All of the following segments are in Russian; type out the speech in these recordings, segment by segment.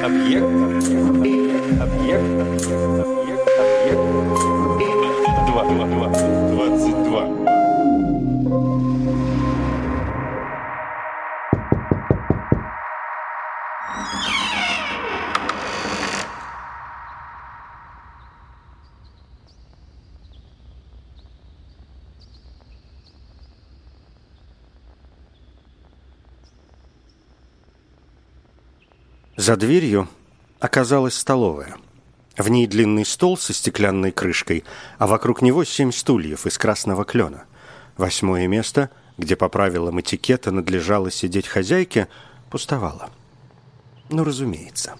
Объект. Объект. Объект. Объект. два, два, 22. два. За дверью оказалась столовая. В ней длинный стол со стеклянной крышкой, а вокруг него семь стульев из красного клена. Восьмое место, где по правилам этикета надлежало сидеть хозяйке, пустовало. Ну, разумеется.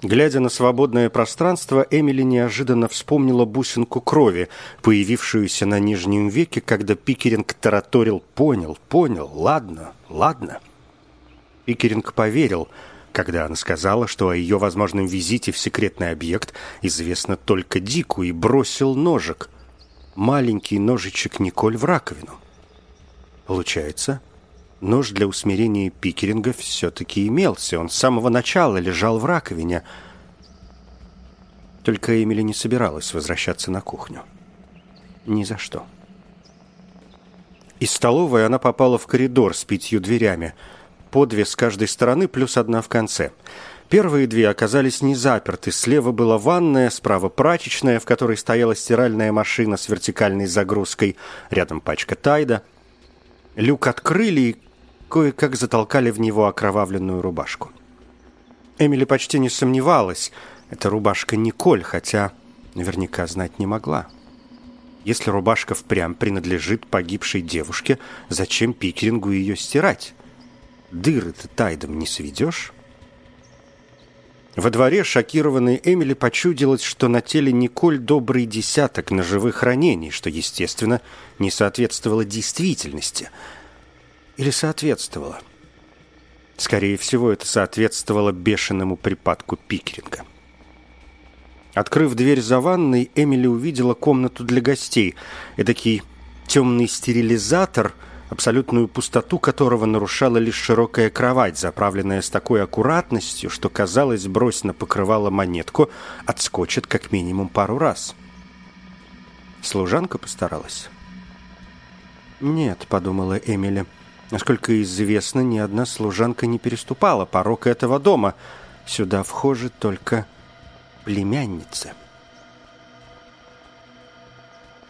Глядя на свободное пространство, Эмили неожиданно вспомнила бусинку крови, появившуюся на нижнем веке, когда Пикеринг тараторил «понял, понял, ладно, ладно». Пикеринг поверил, когда она сказала, что о ее возможном визите в секретный объект известно только Дику, и бросил ножик. Маленький ножичек Николь в раковину. Получается, нож для усмирения Пикеринга все-таки имелся. Он с самого начала лежал в раковине. Только Эмили не собиралась возвращаться на кухню. Ни за что. Из столовой она попала в коридор с пятью дверями – по две с каждой стороны, плюс одна в конце. Первые две оказались не заперты. Слева была ванная, справа прачечная, в которой стояла стиральная машина с вертикальной загрузкой, рядом пачка тайда. Люк открыли и кое-как затолкали в него окровавленную рубашку. Эмили почти не сомневалась, это рубашка Николь, хотя наверняка знать не могла. Если рубашка впрямь принадлежит погибшей девушке, зачем Пикерингу ее стирать? Дыры-то тайдом не сведешь. Во дворе шокированной Эмили почудилось, что на теле Николь добрый десяток ножевых ранений, что, естественно, не соответствовало действительности. Или соответствовало. Скорее всего, это соответствовало бешеному припадку Пикеринга. Открыв дверь за ванной, Эмили увидела комнату для гостей. Эдакий темный стерилизатор – абсолютную пустоту которого нарушала лишь широкая кровать, заправленная с такой аккуратностью, что, казалось, брось на покрывало монетку, отскочит как минимум пару раз. Служанка постаралась? «Нет», — подумала Эмили. «Насколько известно, ни одна служанка не переступала порог этого дома. Сюда вхожи только племянницы».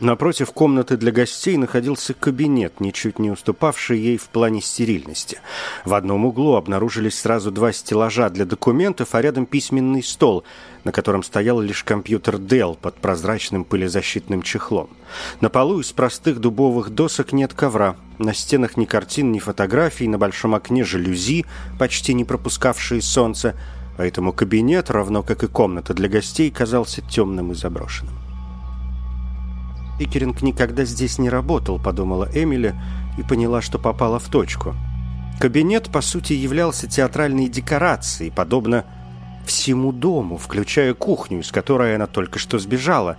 Напротив комнаты для гостей находился кабинет, ничуть не уступавший ей в плане стерильности. В одном углу обнаружились сразу два стеллажа для документов, а рядом письменный стол, на котором стоял лишь компьютер Dell под прозрачным пылезащитным чехлом. На полу из простых дубовых досок нет ковра. На стенах ни картин, ни фотографий, на большом окне жалюзи, почти не пропускавшие солнце, поэтому кабинет, равно как и комната для гостей, казался темным и заброшенным. Пикеринг никогда здесь не работал, подумала Эмили и поняла, что попала в точку. Кабинет, по сути, являлся театральной декорацией, подобно всему дому, включая кухню, из которой она только что сбежала.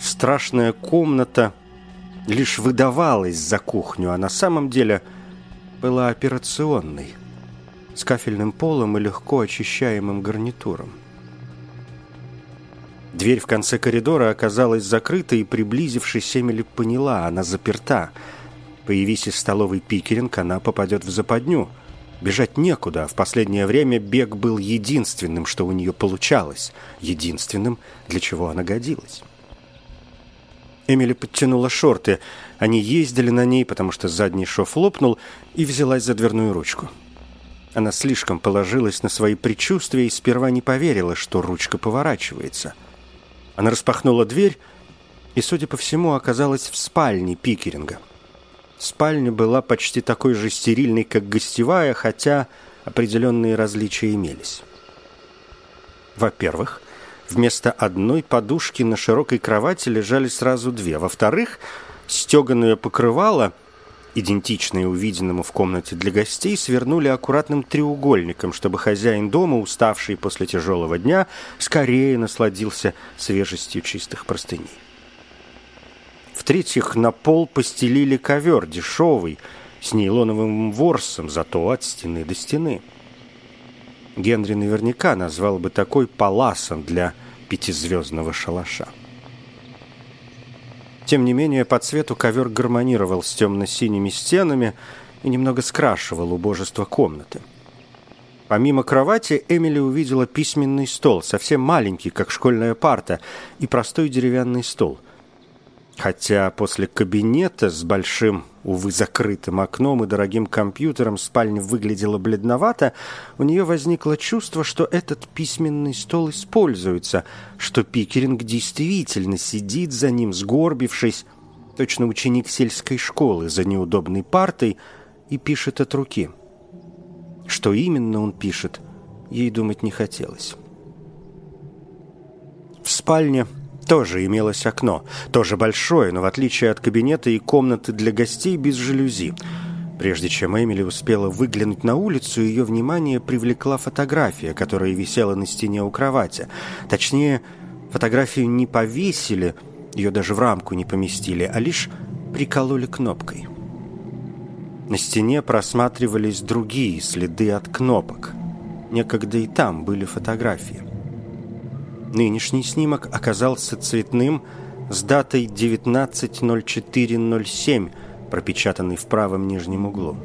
Страшная комната лишь выдавалась за кухню, а на самом деле была операционной, с кафельным полом и легко очищаемым гарнитуром. Дверь в конце коридора оказалась закрыта, и, приблизившись, Эмили поняла, она заперта. Появись из столовой Пикеринг, она попадет в западню. Бежать некуда, а в последнее время бег был единственным, что у нее получалось, единственным, для чего она годилась. Эмили подтянула шорты. Они ездили на ней, потому что задний шов лопнул, и взялась за дверную ручку. Она слишком положилась на свои предчувствия и сперва не поверила, что ручка поворачивается – она распахнула дверь и, судя по всему, оказалась в спальне Пикеринга. Спальня была почти такой же стерильной, как гостевая, хотя определенные различия имелись. Во-первых, вместо одной подушки на широкой кровати лежали сразу две. Во-вторых, стеганое покрывало – идентичные увиденному в комнате для гостей, свернули аккуратным треугольником, чтобы хозяин дома, уставший после тяжелого дня, скорее насладился свежестью чистых простыней. В-третьих, на пол постелили ковер дешевый, с нейлоновым ворсом, зато от стены до стены. Генри наверняка назвал бы такой паласом для пятизвездного шалаша. Тем не менее, по цвету ковер гармонировал с темно-синими стенами и немного скрашивал убожество комнаты. Помимо кровати, Эмили увидела письменный стол, совсем маленький, как школьная парта, и простой деревянный стол. Хотя после кабинета с большим, увы, закрытым окном и дорогим компьютером спальня выглядела бледновато, у нее возникло чувство, что этот письменный стол используется, что Пикеринг действительно сидит за ним, сгорбившись, точно ученик сельской школы за неудобной партой, и пишет от руки. Что именно он пишет, ей думать не хотелось. В спальне тоже имелось окно, тоже большое, но в отличие от кабинета и комнаты для гостей без жалюзи. Прежде чем Эмили успела выглянуть на улицу, ее внимание привлекла фотография, которая висела на стене у кровати. Точнее, фотографию не повесили, ее даже в рамку не поместили, а лишь прикололи кнопкой. На стене просматривались другие следы от кнопок. Некогда и там были фотографии. Нынешний снимок оказался цветным с датой 19.04.07, пропечатанный в правом нижнем углу.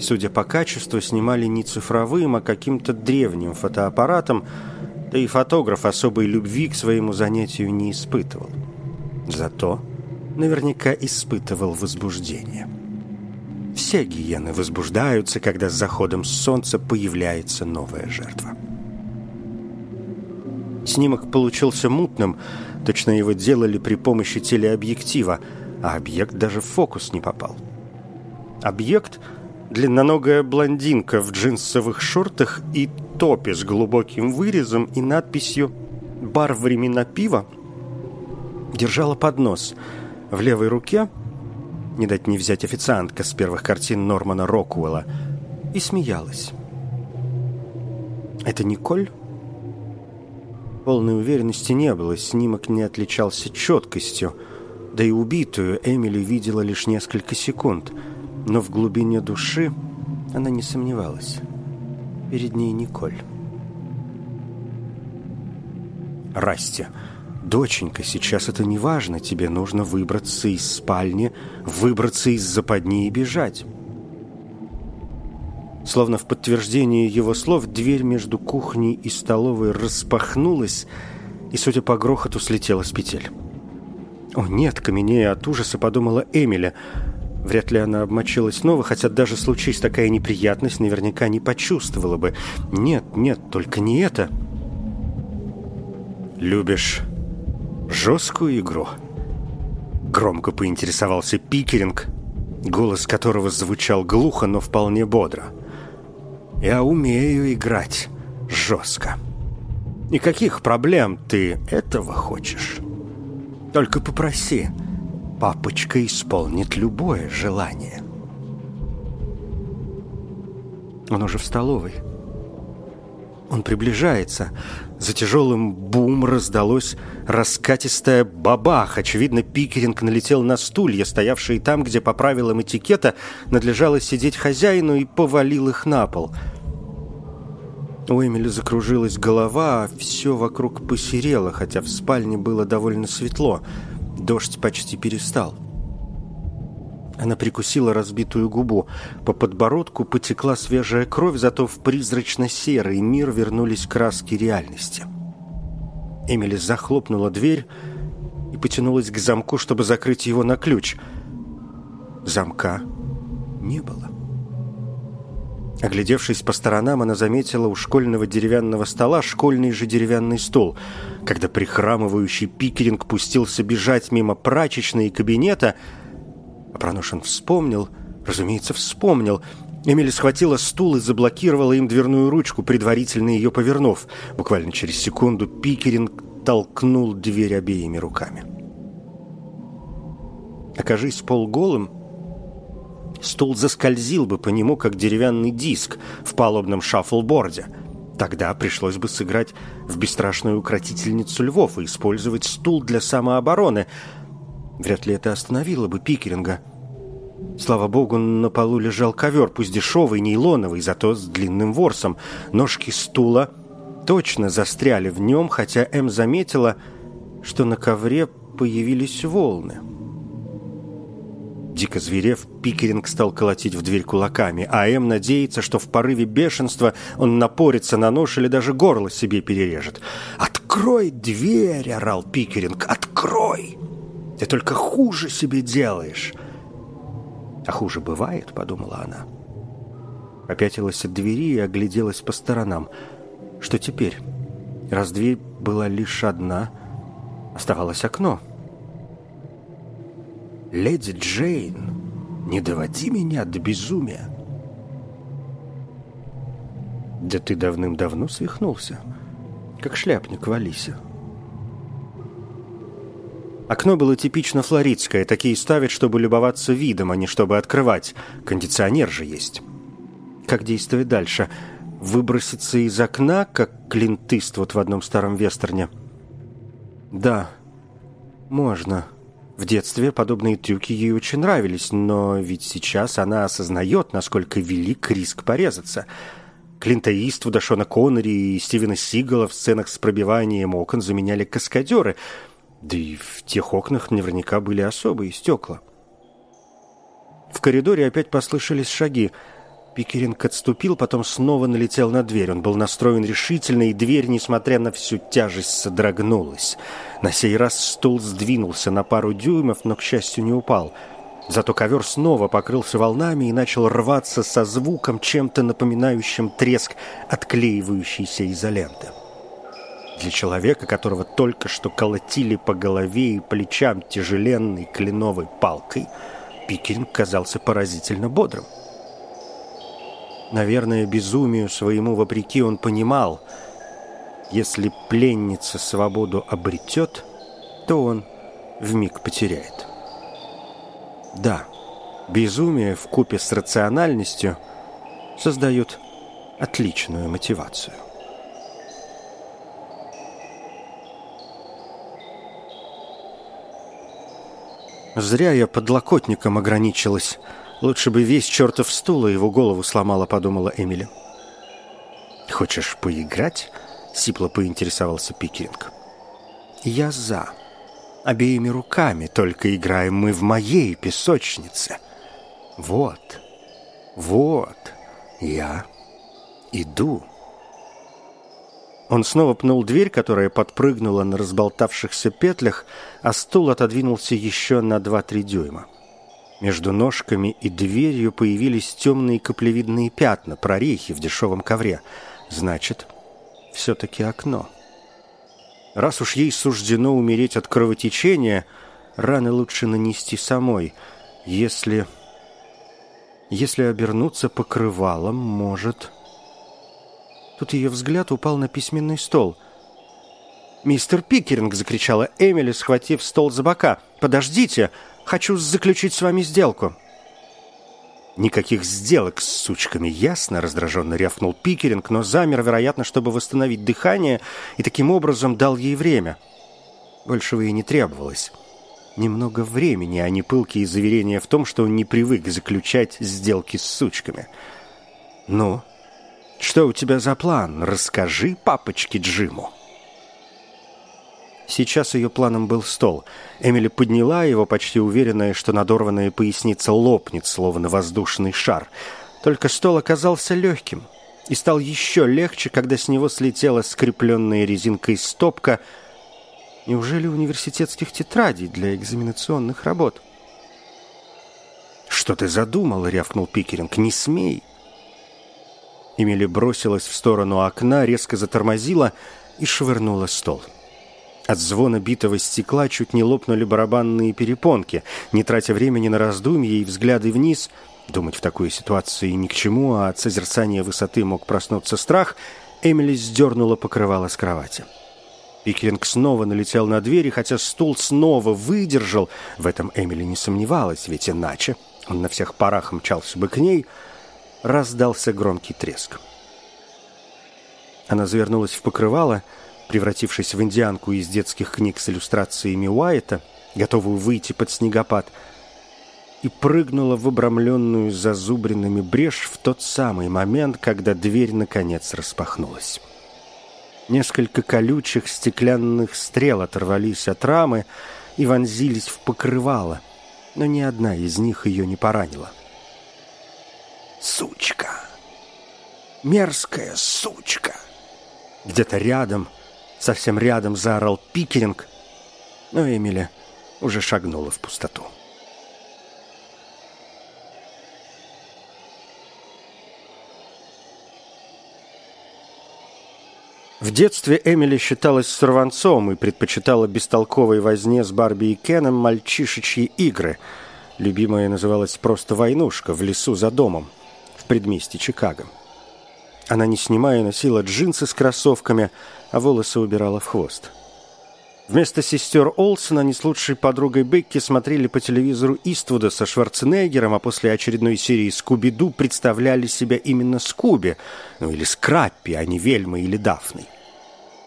Судя по качеству, снимали не цифровым, а каким-то древним фотоаппаратом, да и фотограф особой любви к своему занятию не испытывал. Зато наверняка испытывал возбуждение. Все гиены возбуждаются, когда с заходом солнца появляется новая жертва. Снимок получился мутным, точно его делали при помощи телеобъектива, а объект даже в фокус не попал. Объект – длинноногая блондинка в джинсовых шортах и топе с глубоким вырезом и надписью «Бар времена пива» держала поднос. В левой руке, не дать не взять официантка с первых картин Нормана Рокуэлла, и смеялась. «Это Николь?» Полной уверенности не было, снимок не отличался четкостью, да и убитую Эмили видела лишь несколько секунд, но в глубине души она не сомневалась. Перед ней Николь. «Расти, доченька, сейчас это не важно, тебе нужно выбраться из спальни, выбраться из западни и бежать». Словно в подтверждение его слов, дверь между кухней и столовой распахнулась и, судя по грохоту, слетела с петель. «О, нет!» — каменея от ужаса подумала Эмиля. Вряд ли она обмочилась снова, хотя даже случись такая неприятность, наверняка не почувствовала бы. «Нет, нет, только не это!» «Любишь жесткую игру?» Громко поинтересовался Пикеринг, голос которого звучал глухо, но вполне бодро. Я умею играть жестко. Никаких проблем, ты этого хочешь. Только попроси, папочка исполнит любое желание. Он уже в столовой. Он приближается. За тяжелым бум раздалось раскатистая бабах. Очевидно, Пикеринг налетел на стулья, стоявшие там, где по правилам этикета надлежало сидеть хозяину, и повалил их на пол. У Эмили закружилась голова, а все вокруг посерело, хотя в спальне было довольно светло. Дождь почти перестал. Она прикусила разбитую губу. По подбородку потекла свежая кровь, зато в призрачно-серый мир вернулись краски реальности. Эмили захлопнула дверь и потянулась к замку, чтобы закрыть его на ключ. Замка не было. Оглядевшись по сторонам, она заметила у школьного деревянного стола школьный же деревянный стол. Когда прихрамывающий Пикеринг пустился бежать мимо прачечной и кабинета – а Проношин вспомнил, разумеется, вспомнил. Эмили схватила стул и заблокировала им дверную ручку, предварительно ее повернув. Буквально через секунду Пикеринг толкнул дверь обеими руками. Окажись полголым, стул заскользил бы по нему, как деревянный диск в палубном шаффлборде. Тогда пришлось бы сыграть в бесстрашную укротительницу львов и использовать стул для самообороны – Вряд ли это остановило бы Пикеринга. Слава богу, на полу лежал ковер, пусть дешевый, нейлоновый, зато с длинным ворсом. Ножки стула точно застряли в нем, хотя М заметила, что на ковре появились волны. Дико зверев, Пикеринг стал колотить в дверь кулаками, а М надеется, что в порыве бешенства он напорится на нож или даже горло себе перережет. «Открой дверь!» — орал Пикеринг. «Открой! Ты только хуже себе делаешь!» «А хуже бывает», — подумала она. Попятилась от двери и огляделась по сторонам. Что теперь? Раз дверь была лишь одна, оставалось окно. «Леди Джейн, не доводи меня до безумия!» «Да ты давным-давно свихнулся, как шляпник в Алисе». Окно было типично флоридское, такие ставят, чтобы любоваться видом, а не чтобы открывать. Кондиционер же есть. Как действовать дальше? Выброситься из окна, как Клинт Иствуд в одном старом вестерне? Да, можно. В детстве подобные трюки ей очень нравились, но ведь сейчас она осознает, насколько велик риск порезаться. Клинта Иствуда, Шона Коннери и Стивена Сигала в сценах с пробиванием окон заменяли каскадеры – да и в тех окнах наверняка были особые стекла. В коридоре опять послышались шаги. Пикеринг отступил, потом снова налетел на дверь. Он был настроен решительно, и дверь, несмотря на всю тяжесть, содрогнулась. На сей раз стул сдвинулся на пару дюймов, но, к счастью, не упал. Зато ковер снова покрылся волнами и начал рваться со звуком, чем-то напоминающим треск отклеивающейся изоленты. Для человека, которого только что колотили по голове и плечам тяжеленной кленовой палкой, Пикеринг казался поразительно бодрым. Наверное, безумию своему вопреки он понимал, если пленница свободу обретет, то он вмиг потеряет. Да, безумие в купе с рациональностью создают отличную мотивацию. Зря я подлокотником ограничилась. Лучше бы весь чертов стул и его голову сломала, подумала Эмили. «Хочешь поиграть?» — сипло поинтересовался Пикеринг. «Я за. Обеими руками, только играем мы в моей песочнице. Вот, вот, я иду». Он снова пнул дверь, которая подпрыгнула на разболтавшихся петлях, а стул отодвинулся еще на 2-3 дюйма. Между ножками и дверью появились темные каплевидные пятна, прорехи в дешевом ковре. Значит, все-таки окно. Раз уж ей суждено умереть от кровотечения, раны лучше нанести самой. Если... Если обернуться покрывалом, может... Тут ее взгляд упал на письменный стол. «Мистер Пикеринг!» — закричала Эмили, схватив стол за бока. «Подождите! Хочу заключить с вами сделку!» «Никаких сделок с сучками, ясно?» — раздраженно рявкнул Пикеринг, но замер, вероятно, чтобы восстановить дыхание, и таким образом дал ей время. Большего и не требовалось. Немного времени, а не пылкие заверения в том, что он не привык заключать сделки с сучками. «Ну?» Что у тебя за план? Расскажи папочке Джиму. Сейчас ее планом был стол. Эмили подняла его, почти уверенная, что надорванная поясница лопнет, словно воздушный шар. Только стол оказался легким и стал еще легче, когда с него слетела скрепленная резинкой стопка. Неужели университетских тетрадей для экзаменационных работ? «Что ты задумал?» — рявкнул Пикеринг. «Не смей!» Эмили бросилась в сторону окна, резко затормозила и швырнула стол. От звона битого стекла чуть не лопнули барабанные перепонки. Не тратя времени на раздумья и взгляды вниз, думать в такой ситуации ни к чему, а от созерцания высоты мог проснуться страх, Эмили сдернула покрывало с кровати. Пикеринг снова налетел на дверь, и хотя стул снова выдержал, в этом Эмили не сомневалась, ведь иначе он на всех парах мчался бы к ней — раздался громкий треск. Она завернулась в покрывало, превратившись в индианку из детских книг с иллюстрациями Уайта, готовую выйти под снегопад, и прыгнула в обрамленную зазубренными брешь в тот самый момент, когда дверь наконец распахнулась. Несколько колючих стеклянных стрел оторвались от рамы и вонзились в покрывало, но ни одна из них ее не поранила. «Сучка! Мерзкая сучка!» Где-то рядом, совсем рядом заорал Пикеринг, но Эмили уже шагнула в пустоту. В детстве Эмили считалась сорванцом и предпочитала бестолковой возне с Барби и Кеном мальчишечьи игры. Любимая называлась просто «Войнушка» в лесу за домом предместе Чикаго. Она, не снимая, носила джинсы с кроссовками, а волосы убирала в хвост. Вместо сестер Олсона они с лучшей подругой Бекки смотрели по телевизору Иствуда со Шварценеггером, а после очередной серии «Скуби-Ду» представляли себя именно Скуби, ну или Скраппи, а не Вельмой или Дафной.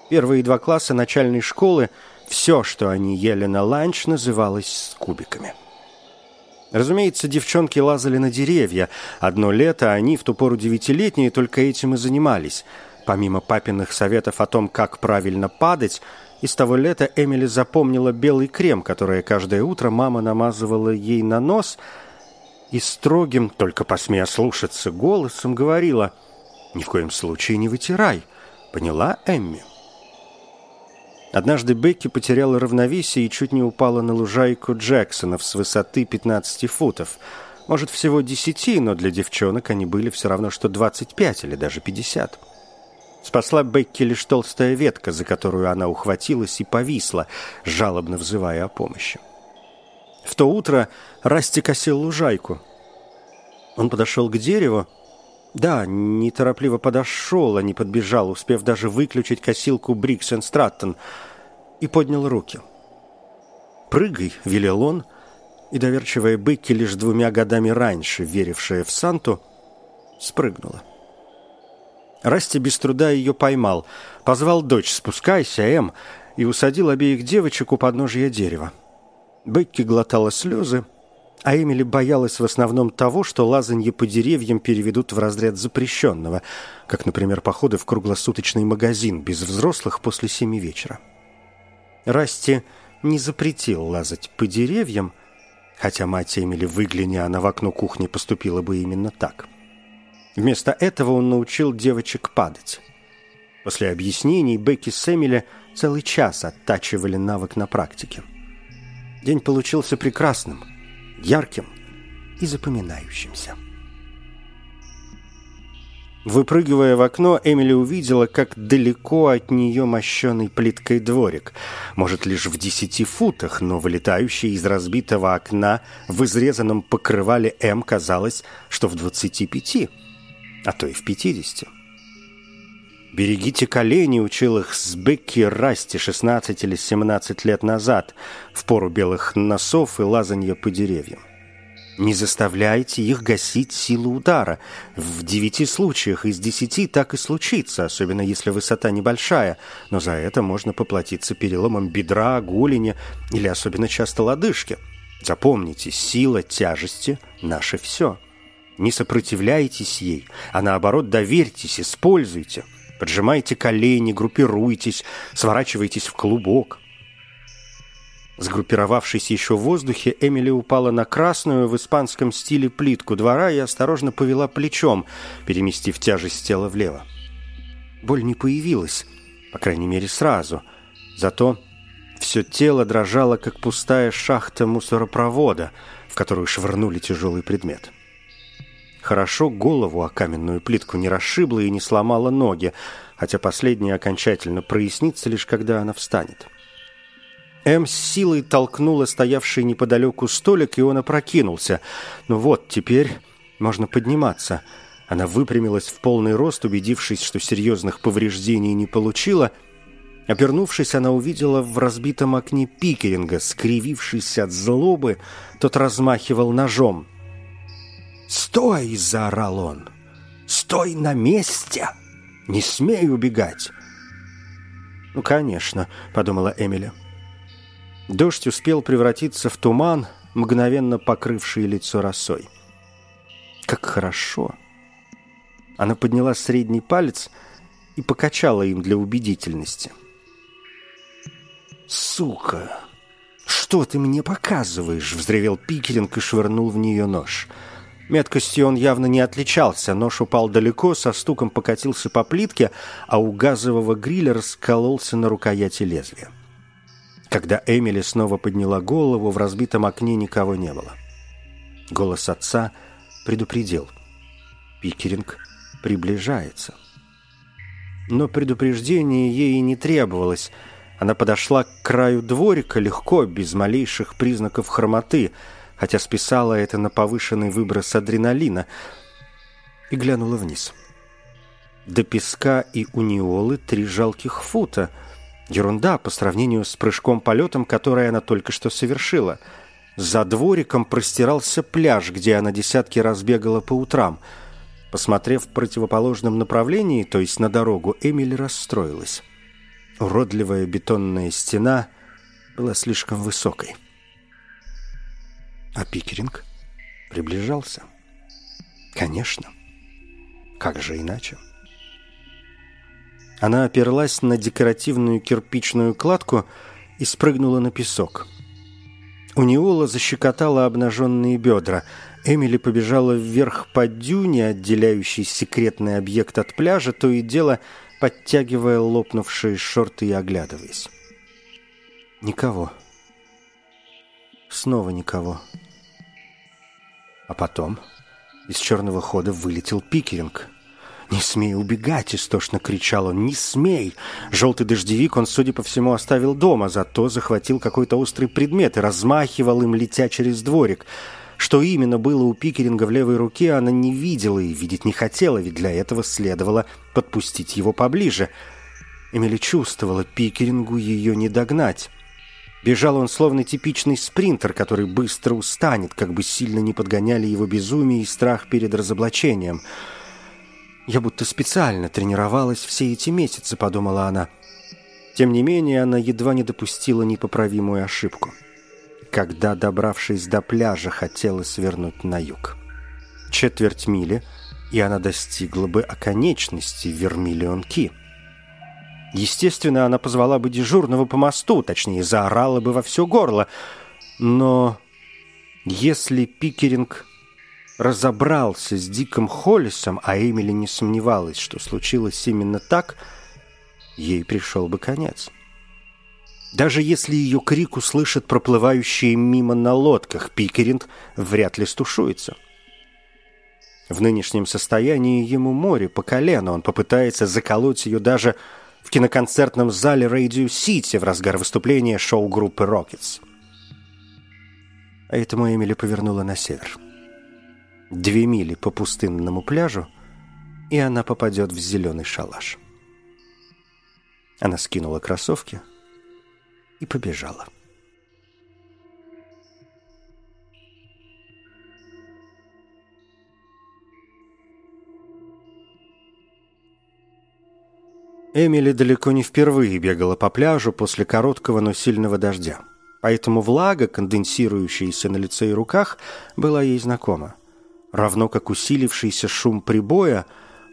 Первые два класса начальной школы все, что они ели на ланч, называлось скубиками. Разумеется, девчонки лазали на деревья. Одно лето они, в ту пору девятилетние, только этим и занимались. Помимо папиных советов о том, как правильно падать, из того лета Эмили запомнила белый крем, который каждое утро мама намазывала ей на нос, и строгим, только посмея слушаться, голосом говорила «Ни в коем случае не вытирай». Поняла Эмми? Однажды Бекки потеряла равновесие и чуть не упала на лужайку Джексонов с высоты 15 футов. Может, всего 10, но для девчонок они были все равно, что 25 или даже 50. Спасла Бекки лишь толстая ветка, за которую она ухватилась и повисла, жалобно взывая о помощи. В то утро Расти косил лужайку. Он подошел к дереву. Да, неторопливо подошел, а не подбежал, успев даже выключить косилку Брикс Страттон, и поднял руки. «Прыгай», — велел он, и доверчивая Бекки, лишь двумя годами раньше верившая в Санту, спрыгнула. Расти без труда ее поймал. Позвал дочь «Спускайся, Эм!» и усадил обеих девочек у подножия дерева. Бекки глотала слезы, а Эмили боялась в основном того, что лазанье по деревьям переведут в разряд запрещенного, как, например, походы в круглосуточный магазин без взрослых после семи вечера. Расти не запретил лазать по деревьям, хотя мать Эмили, выгляни она в окно кухни, поступила бы именно так – Вместо этого он научил девочек падать. После объяснений Бекки с Эмили целый час оттачивали навык на практике. День получился прекрасным, ярким и запоминающимся. Выпрыгивая в окно, Эмили увидела, как далеко от нее мощеный плиткой дворик. Может, лишь в десяти футах, но вылетающий из разбитого окна в изрезанном покрывале М казалось, что в двадцати пяти – а то и в 50. «Берегите колени» учил их с Бекки Расти 16 или 17 лет назад, в пору белых носов и лазанья по деревьям. Не заставляйте их гасить силу удара. В девяти случаях из десяти так и случится, особенно если высота небольшая, но за это можно поплатиться переломом бедра, голени или особенно часто лодыжки. Запомните, сила тяжести – наше все. Не сопротивляйтесь ей, а наоборот доверьтесь, используйте. Поджимайте колени, группируйтесь, сворачивайтесь в клубок. Сгруппировавшись еще в воздухе, Эмили упала на красную в испанском стиле плитку двора и осторожно повела плечом, переместив тяжесть тела влево. Боль не появилась, по крайней мере, сразу. Зато все тело дрожало, как пустая шахта мусоропровода, в которую швырнули тяжелый предмет. Хорошо голову о каменную плитку не расшибла и не сломала ноги, хотя последнее окончательно прояснится лишь когда она встанет. М с силой толкнула стоявший неподалеку столик, и он опрокинулся. Ну вот, теперь можно подниматься. Она выпрямилась в полный рост, убедившись, что серьезных повреждений не получила. Обернувшись, она увидела в разбитом окне Пикеринга, скривившись от злобы, тот размахивал ножом — «Стой!» – заорал он. «Стой на месте! Не смей убегать!» «Ну, конечно», – подумала Эмили. Дождь успел превратиться в туман, мгновенно покрывшие лицо росой. Как хорошо! Она подняла средний палец и покачала им для убедительности. «Сука! Что ты мне показываешь?» — взревел Пикеринг и швырнул в нее нож. Меткостью он явно не отличался. Нож упал далеко, со стуком покатился по плитке, а у газового гриля раскололся на рукояти лезвия. Когда Эмили снова подняла голову, в разбитом окне никого не было. Голос отца предупредил. Пикеринг приближается. Но предупреждение ей не требовалось. Она подошла к краю дворика легко, без малейших признаков хромоты, хотя списала это на повышенный выброс адреналина, и глянула вниз. До песка и униолы три жалких фута. Ерунда по сравнению с прыжком-полетом, который она только что совершила. За двориком простирался пляж, где она десятки раз бегала по утрам — Посмотрев в противоположном направлении, то есть на дорогу, Эмили расстроилась. Уродливая бетонная стена была слишком высокой. А Пикеринг приближался. Конечно. Как же иначе? Она оперлась на декоративную кирпичную кладку и спрыгнула на песок. У Неола защекотала обнаженные бедра – Эмили побежала вверх по дюне, отделяющей секретный объект от пляжа, то и дело подтягивая лопнувшие шорты и оглядываясь. Никого. Снова никого. А потом из черного хода вылетел Пикеринг. «Не смей убегать!» — истошно кричал он. «Не смей!» Желтый дождевик он, судя по всему, оставил дома, зато захватил какой-то острый предмет и размахивал им, летя через дворик — что именно было у Пикеринга в левой руке, она не видела и видеть не хотела, ведь для этого следовало подпустить его поближе. Эмили чувствовала, Пикерингу ее не догнать. Бежал он словно типичный спринтер, который быстро устанет, как бы сильно не подгоняли его безумие и страх перед разоблачением. «Я будто специально тренировалась все эти месяцы», — подумала она. Тем не менее, она едва не допустила непоправимую ошибку когда, добравшись до пляжа, хотела свернуть на юг. Четверть мили, и она достигла бы оконечности Вермиллион-Ки. Естественно, она позвала бы дежурного по мосту, точнее, заорала бы во все горло. Но если Пикеринг разобрался с Диком Холлисом, а Эмили не сомневалась, что случилось именно так, ей пришел бы конец. Даже если ее крик услышат проплывающие мимо на лодках, Пикеринг вряд ли стушуется. В нынешнем состоянии ему море по колено. Он попытается заколоть ее даже в киноконцертном зале Radio City в разгар выступления шоу-группы Rockets. А этому Эмили повернула на север. Две мили по пустынному пляжу, и она попадет в зеленый шалаш. Она скинула кроссовки – и побежала. Эмили далеко не впервые бегала по пляжу после короткого, но сильного дождя. Поэтому влага, конденсирующаяся на лице и руках, была ей знакома. Равно как усилившийся шум прибоя,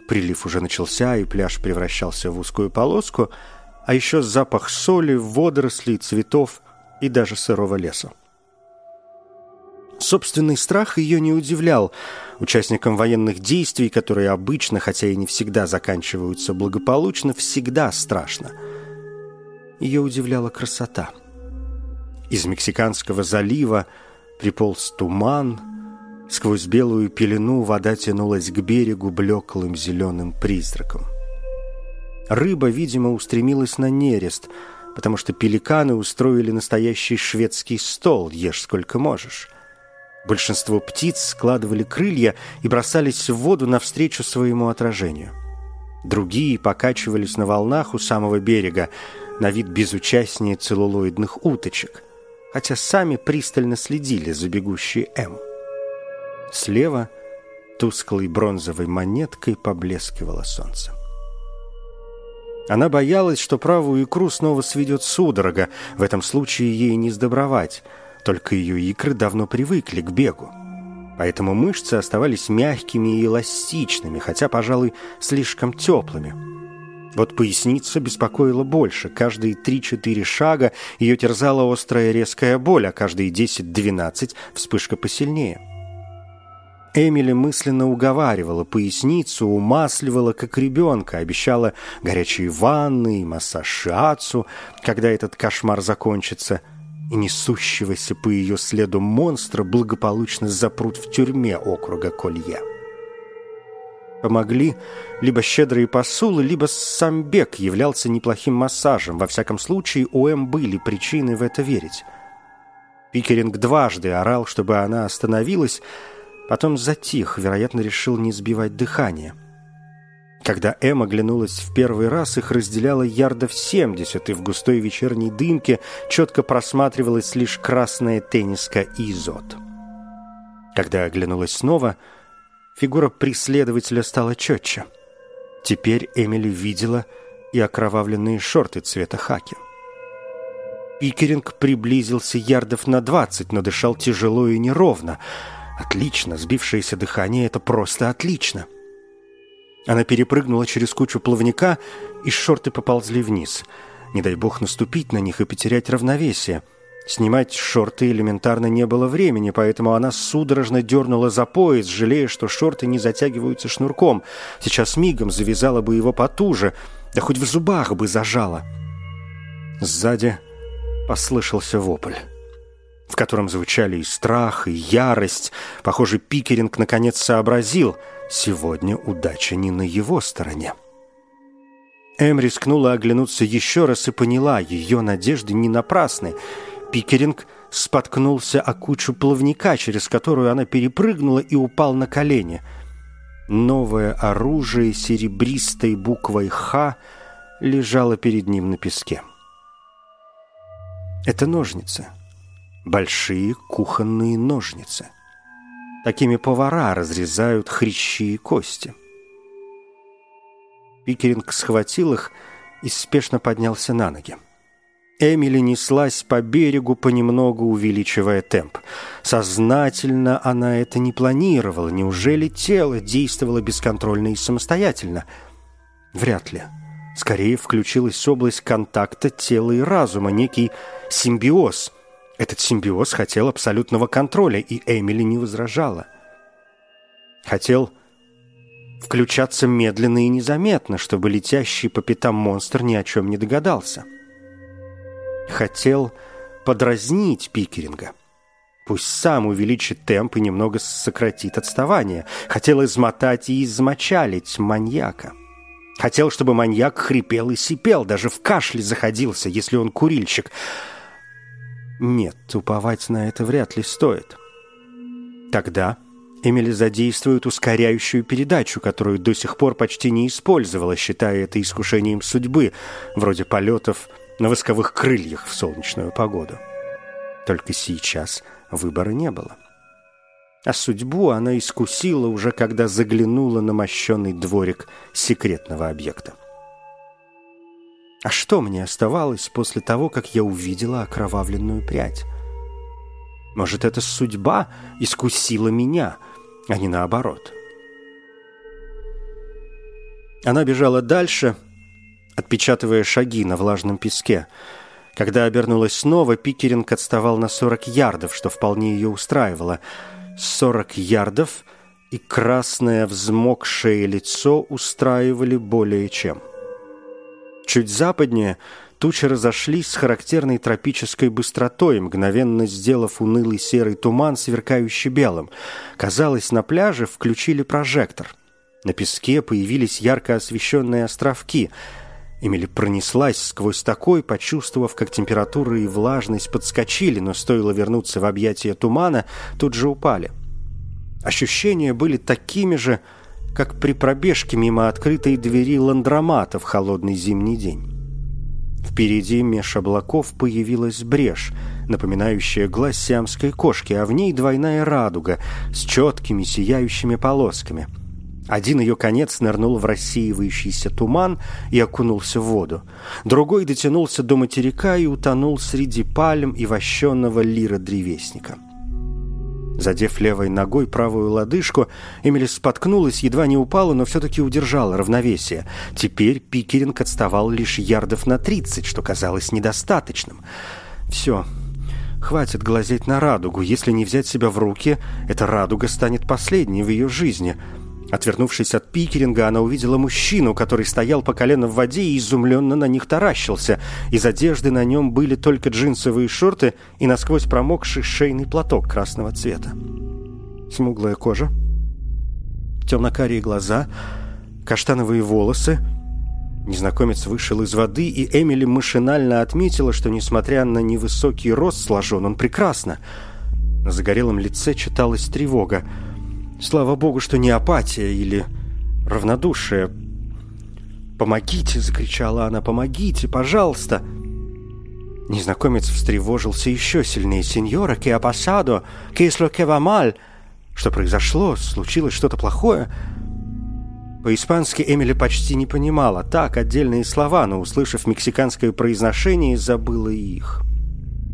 прилив уже начался, и пляж превращался в узкую полоску – а еще запах соли, водорослей, цветов и даже сырого леса. Собственный страх ее не удивлял. Участникам военных действий, которые обычно, хотя и не всегда заканчиваются благополучно, всегда страшно. Ее удивляла красота. Из Мексиканского залива приполз туман. Сквозь белую пелену вода тянулась к берегу блеклым зеленым призраком. Рыба, видимо, устремилась на нерест, потому что пеликаны устроили настоящий шведский стол, ешь сколько можешь. Большинство птиц складывали крылья и бросались в воду навстречу своему отражению. Другие покачивались на волнах у самого берега, на вид безучастнее целлулоидных уточек, хотя сами пристально следили за бегущей М. Слева тусклой бронзовой монеткой поблескивало солнце. Она боялась, что правую икру снова сведет судорога. В этом случае ей не сдобровать. Только ее икры давно привыкли к бегу. Поэтому мышцы оставались мягкими и эластичными, хотя, пожалуй, слишком теплыми. Вот поясница беспокоила больше. Каждые 3-4 шага ее терзала острая резкая боль, а каждые 10-12 вспышка посильнее. Эмили мысленно уговаривала поясницу, умасливала, как ребенка, обещала горячие ванны и массаж шиацу, когда этот кошмар закончится, и несущегося по ее следу монстра благополучно запрут в тюрьме округа Колье. Помогли либо щедрые посулы, либо сам бег являлся неплохим массажем. Во всяком случае, у Эм были причины в это верить. Пикеринг дважды орал, чтобы она остановилась, Потом затих, вероятно, решил не сбивать дыхание. Когда Эм оглянулась в первый раз, их разделяло ярдов семьдесят, и в густой вечерней дымке четко просматривалась лишь красная тенниска Изот. Когда оглянулась снова, фигура преследователя стала четче. Теперь Эмили видела и окровавленные шорты цвета хаки. Пикеринг приблизился ярдов на двадцать, но дышал тяжело и неровно — Отлично, сбившееся дыхание — это просто отлично. Она перепрыгнула через кучу плавника, и шорты поползли вниз. Не дай бог наступить на них и потерять равновесие. Снимать шорты элементарно не было времени, поэтому она судорожно дернула за пояс, жалея, что шорты не затягиваются шнурком. Сейчас мигом завязала бы его потуже, да хоть в зубах бы зажала. Сзади послышался вопль в котором звучали и страх, и ярость. Похоже, Пикеринг наконец сообразил, сегодня удача не на его стороне. Эм рискнула оглянуться еще раз и поняла, ее надежды не напрасны. Пикеринг споткнулся о кучу плавника, через которую она перепрыгнула и упал на колени. Новое оружие серебристой буквой «Х» лежало перед ним на песке. Это ножницы большие кухонные ножницы. Такими повара разрезают хрящи и кости. Пикеринг схватил их и спешно поднялся на ноги. Эмили неслась по берегу, понемногу увеличивая темп. Сознательно она это не планировала. Неужели тело действовало бесконтрольно и самостоятельно? Вряд ли. Скорее включилась область контакта тела и разума, некий симбиоз, этот симбиоз хотел абсолютного контроля, и Эмили не возражала. Хотел включаться медленно и незаметно, чтобы летящий по пятам монстр ни о чем не догадался. Хотел подразнить Пикеринга. Пусть сам увеличит темп и немного сократит отставание. Хотел измотать и измочалить маньяка. Хотел, чтобы маньяк хрипел и сипел, даже в кашле заходился, если он курильщик – нет, уповать на это вряд ли стоит. Тогда Эмили задействует ускоряющую передачу, которую до сих пор почти не использовала, считая это искушением судьбы, вроде полетов на восковых крыльях в солнечную погоду. Только сейчас выбора не было. А судьбу она искусила уже, когда заглянула на мощенный дворик секретного объекта. А что мне оставалось после того, как я увидела окровавленную прядь? Может, эта судьба искусила меня, а не наоборот. Она бежала дальше, отпечатывая шаги на влажном песке. Когда обернулась снова, Пикеринг отставал на 40 ярдов, что вполне ее устраивало. 40 ярдов и красное взмокшее лицо устраивали более чем. — Чуть западнее тучи разошлись с характерной тропической быстротой, мгновенно сделав унылый серый туман, сверкающий белым. Казалось, на пляже включили прожектор. На песке появились ярко освещенные островки. Эмили пронеслась сквозь такой, почувствовав, как температура и влажность подскочили, но стоило вернуться в объятия тумана, тут же упали. Ощущения были такими же, как при пробежке мимо открытой двери ландромата в холодный зимний день. Впереди меж облаков появилась брешь, напоминающая глаз сиамской кошки, а в ней двойная радуга с четкими сияющими полосками. Один ее конец нырнул в рассеивающийся туман и окунулся в воду. Другой дотянулся до материка и утонул среди пальм и вощенного лира древесника. Задев левой ногой правую лодыжку, Эмили споткнулась, едва не упала, но все-таки удержала равновесие. Теперь Пикеринг отставал лишь ярдов на тридцать, что казалось недостаточным. Все, хватит глазеть на радугу. Если не взять себя в руки, эта радуга станет последней в ее жизни — Отвернувшись от пикеринга, она увидела мужчину, который стоял по колено в воде и изумленно на них таращился. Из одежды на нем были только джинсовые шорты и насквозь промокший шейный платок красного цвета. Смуглая кожа, темно-карие глаза, каштановые волосы. Незнакомец вышел из воды, и Эмили машинально отметила, что, несмотря на невысокий рост, сложен он прекрасно. На загорелом лице читалась тревога — Слава богу, что не апатия или равнодушие. «Помогите!» — закричала она. «Помогите, пожалуйста!» Незнакомец встревожился еще сильнее. «Сеньора, ке апасадо, кеисло ке вамаль!» Что произошло? Случилось что-то плохое? По-испански Эмили почти не понимала. Так, отдельные слова, но, услышав мексиканское произношение, забыла их.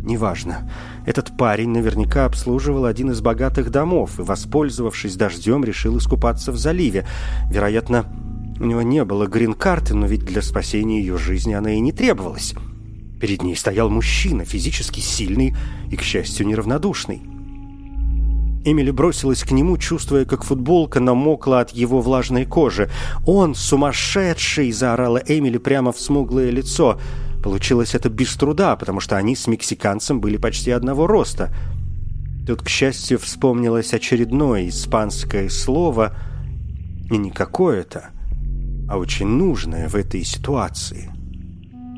Неважно. Этот парень наверняка обслуживал один из богатых домов и, воспользовавшись дождем, решил искупаться в заливе. Вероятно, у него не было грин-карты, но ведь для спасения ее жизни она и не требовалась. Перед ней стоял мужчина, физически сильный и, к счастью, неравнодушный. Эмили бросилась к нему, чувствуя, как футболка намокла от его влажной кожи. «Он сумасшедший!» — заорала Эмили прямо в смуглое лицо — Получилось это без труда, потому что они с мексиканцем были почти одного роста. Тут, к счастью, вспомнилось очередное испанское слово, и не какое-то, а очень нужное в этой ситуации.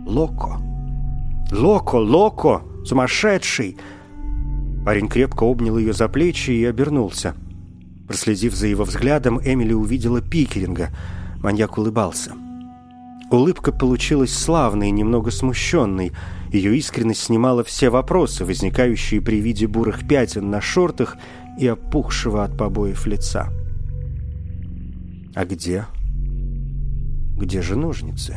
«Локо». «Локо! Локо! Сумасшедший!» Парень крепко обнял ее за плечи и обернулся. Проследив за его взглядом, Эмили увидела Пикеринга. Маньяк улыбался. Улыбка получилась славной немного смущенной. Ее искренность снимала все вопросы, возникающие при виде бурых пятен на шортах и опухшего от побоев лица. А где? Где же ножницы?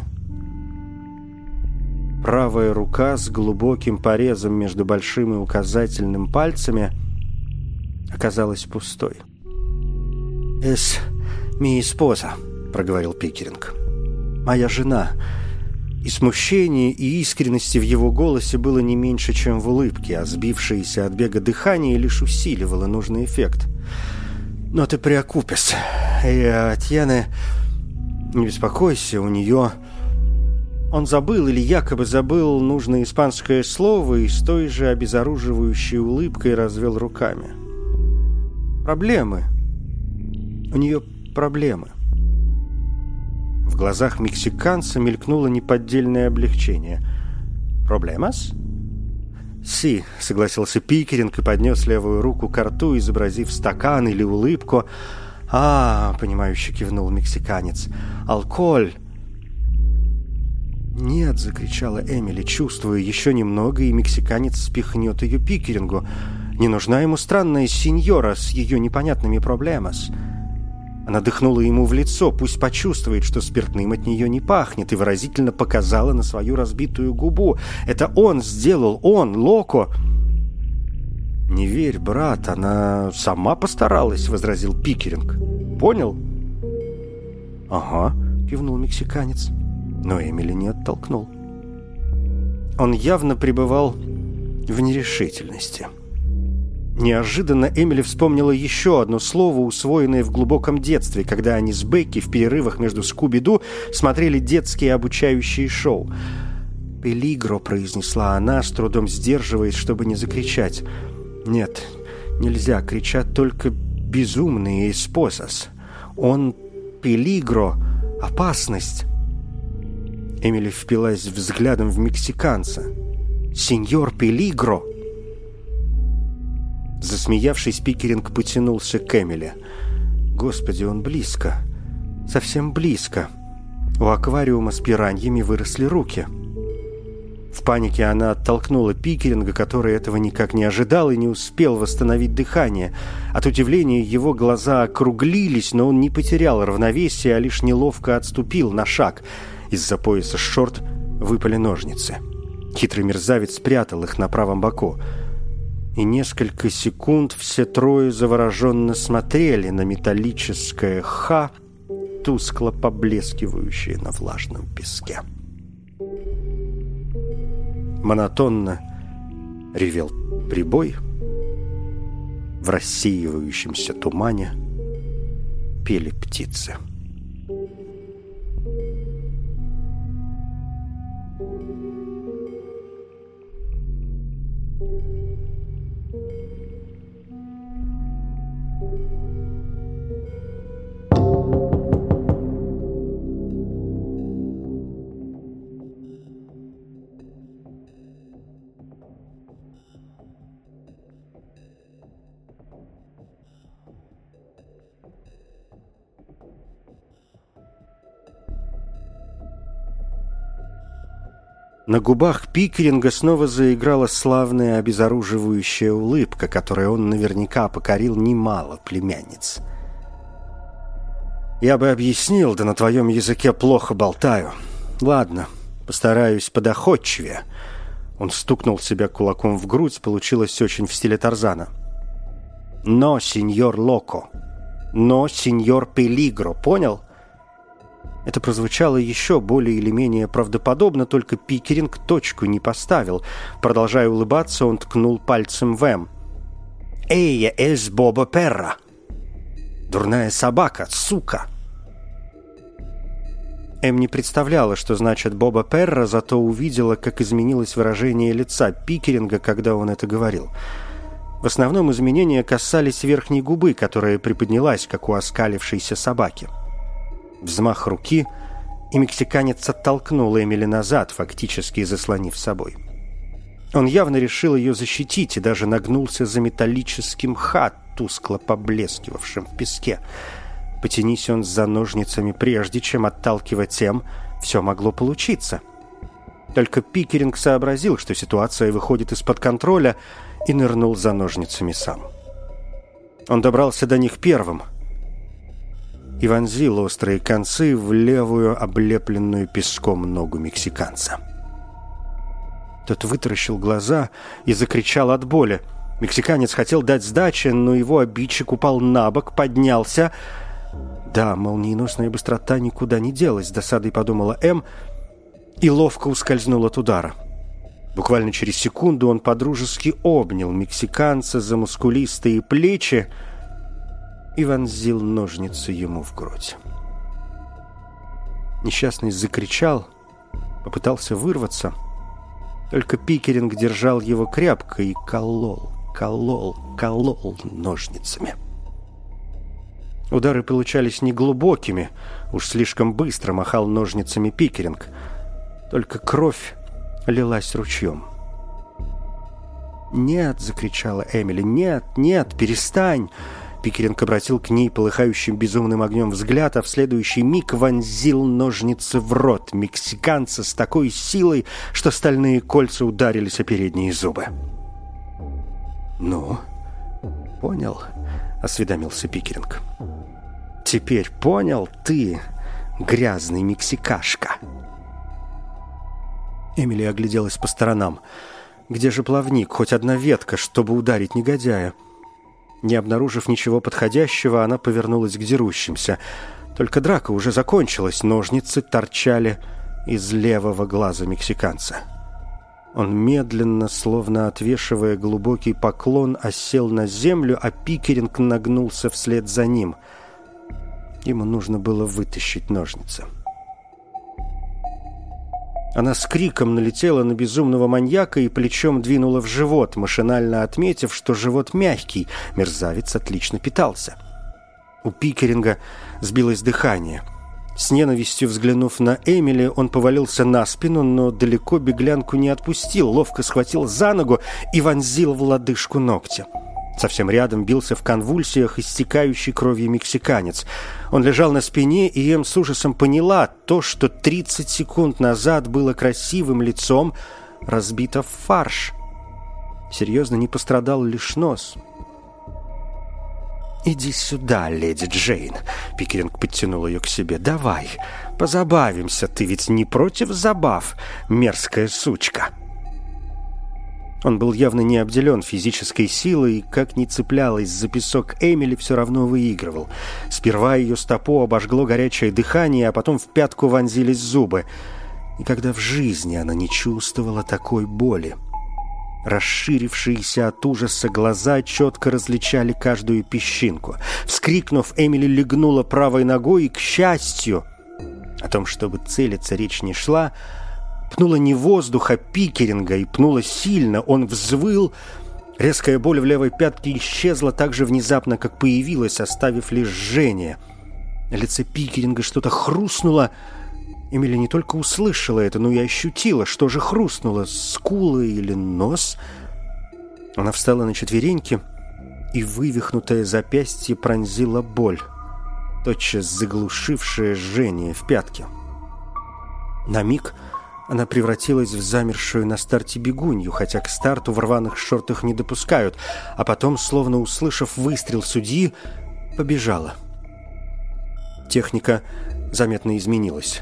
Правая рука с глубоким порезом между большим и указательным пальцами оказалась пустой. «Эс ми споза», — проговорил Пикеринг моя жена». И смущение, и искренности в его голосе было не меньше, чем в улыбке, а сбившееся от бега дыхание лишь усиливало нужный эффект. «Но ты преокупес. И Атьяны... Не беспокойся, у нее...» Он забыл или якобы забыл нужное испанское слово и с той же обезоруживающей улыбкой развел руками. «Проблемы. У нее проблемы». В глазах мексиканца мелькнуло неподдельное облегчение. «Проблемас?» «Си», — согласился Пикеринг и поднес левую руку к рту, изобразив стакан или улыбку. «А, — понимающе кивнул мексиканец, — алкоголь!» «Нет!» — закричала Эмили, чувствуя еще немного, и мексиканец спихнет ее Пикерингу. «Не нужна ему странная сеньора с ее непонятными проблемами. Она дыхнула ему в лицо, пусть почувствует, что спиртным от нее не пахнет, и выразительно показала на свою разбитую губу. Это он сделал, он, Локо. «Не верь, брат, она сама постаралась», — возразил Пикеринг. «Понял?» «Ага», — кивнул мексиканец, но Эмили не оттолкнул. Он явно пребывал в нерешительности. Неожиданно Эмили вспомнила еще одно слово, усвоенное в глубоком детстве, когда они с Бекки в перерывах между Скуби-Ду смотрели детские обучающие шоу. «Пелигро», — произнесла она, с трудом сдерживаясь, чтобы не закричать. «Нет, нельзя кричать только безумные эспосос. Он пелигро, опасность». Эмили впилась взглядом в мексиканца. «Сеньор Пелигро!» Засмеявшись, Пикеринг потянулся к Эмиле. «Господи, он близко. Совсем близко. У аквариума с пираньями выросли руки». В панике она оттолкнула Пикеринга, который этого никак не ожидал и не успел восстановить дыхание. От удивления его глаза округлились, но он не потерял равновесия, а лишь неловко отступил на шаг. Из-за пояса шорт выпали ножницы. Хитрый мерзавец спрятал их на правом боку. И несколько секунд все трое завороженно смотрели на металлическое «Х», тускло поблескивающее на влажном песке. Монотонно ревел прибой. В рассеивающемся тумане пели птицы. На губах Пикеринга снова заиграла славная обезоруживающая улыбка, которой он наверняка покорил немало племянниц. «Я бы объяснил, да на твоем языке плохо болтаю. Ладно, постараюсь подоходчивее». Он стукнул себя кулаком в грудь, получилось очень в стиле Тарзана. «Но, сеньор Локо! Но, сеньор Пелигро! Понял?» Это прозвучало еще более или менее правдоподобно, только Пикеринг точку не поставил. Продолжая улыбаться, он ткнул пальцем в Эм. «Эйя эс Боба Перра!» «Дурная собака, сука!» Эм не представляла, что значит Боба Перра, зато увидела, как изменилось выражение лица Пикеринга, когда он это говорил. В основном изменения касались верхней губы, которая приподнялась, как у оскалившейся собаки. Взмах руки, и мексиканец оттолкнул Эмили назад, фактически заслонив собой. Он явно решил ее защитить и даже нагнулся за металлическим хат, тускло поблескивавшим в песке. Потянись он за ножницами прежде, чем отталкивать тем, все могло получиться. Только Пикеринг сообразил, что ситуация выходит из-под контроля, и нырнул за ножницами сам. Он добрался до них первым — и вонзил острые концы в левую, облепленную песком ногу мексиканца. Тот вытаращил глаза и закричал от боли. Мексиканец хотел дать сдачи, но его обидчик упал на бок, поднялся. Да, молниеносная быстрота никуда не делась, досадой подумала М, и ловко ускользнул от удара. Буквально через секунду он подружески обнял мексиканца за мускулистые плечи, и вонзил ножницы ему в грудь. Несчастный закричал, попытался вырваться. Только Пикеринг держал его крепко и колол, колол, колол ножницами. Удары получались неглубокими, уж слишком быстро махал ножницами Пикеринг. Только кровь лилась ручьем. «Нет!» — закричала Эмили. «Нет, нет, перестань!» Пикеринг обратил к ней полыхающим безумным огнем взгляд, а в следующий миг вонзил ножницы в рот мексиканца с такой силой, что стальные кольца ударились о передние зубы. «Ну, понял?» — осведомился Пикеринг. «Теперь понял ты, грязный мексикашка?» Эмили огляделась по сторонам. «Где же плавник? Хоть одна ветка, чтобы ударить негодяя?» Не обнаружив ничего подходящего, она повернулась к дерущимся. Только драка уже закончилась, ножницы торчали из левого глаза мексиканца. Он медленно, словно отвешивая глубокий поклон, осел на землю, а Пикеринг нагнулся вслед за ним. Ему нужно было вытащить ножницы. Она с криком налетела на безумного маньяка и плечом двинула в живот, машинально отметив, что живот мягкий, мерзавец отлично питался. У Пикеринга сбилось дыхание. С ненавистью взглянув на Эмили, он повалился на спину, но далеко беглянку не отпустил, ловко схватил за ногу и вонзил в лодыжку ногтя. Совсем рядом бился в конвульсиях истекающий кровью мексиканец. Он лежал на спине, и Эм с ужасом поняла, то, что 30 секунд назад было красивым лицом, разбита в фарш. Серьезно, не пострадал лишь нос. «Иди сюда, леди Джейн», — Пикеринг подтянул ее к себе. «Давай, позабавимся, ты ведь не против забав, мерзкая сучка». Он был явно не обделен физической силой, и как ни цеплялась за песок Эмили, все равно выигрывал. Сперва ее стопу обожгло горячее дыхание, а потом в пятку вонзились зубы. И когда в жизни она не чувствовала такой боли. Расширившиеся от ужаса глаза четко различали каждую песчинку. Вскрикнув, Эмили легнула правой ногой и, к счастью, о том, чтобы целиться, речь не шла, Пнула не воздух, а пикеринга, и пнула сильно. Он взвыл. Резкая боль в левой пятке исчезла так же внезапно, как появилась, оставив лишь жжение. На лице пикеринга что-то хрустнуло. Эмили не только услышала это, но и ощутила, что же хрустнуло, скула или нос. Она встала на четвереньки, и вывихнутое запястье пронзила боль, тотчас заглушившее жжение в пятке. На миг она превратилась в замершую на старте бегунью, хотя к старту в рваных шортах не допускают, а потом, словно услышав выстрел судьи, побежала. Техника заметно изменилась.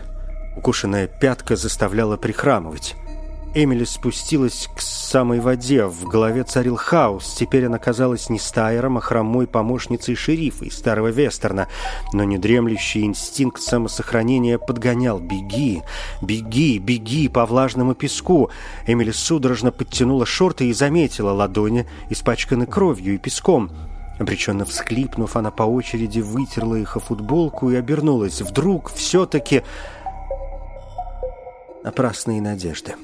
Укушенная пятка заставляла прихрамывать. Эмили спустилась к самой воде. В голове царил хаос. Теперь она казалась не Стайером, а хромой помощницей шерифа из старого вестерна. Но недремлющий инстинкт самосохранения подгонял. «Беги! Беги! Беги по влажному песку!» Эмили судорожно подтянула шорты и заметила ладони, испачканы кровью и песком. Обреченно всхлипнув, она по очереди вытерла их о футболку и обернулась. Вдруг все-таки напрасные надежды.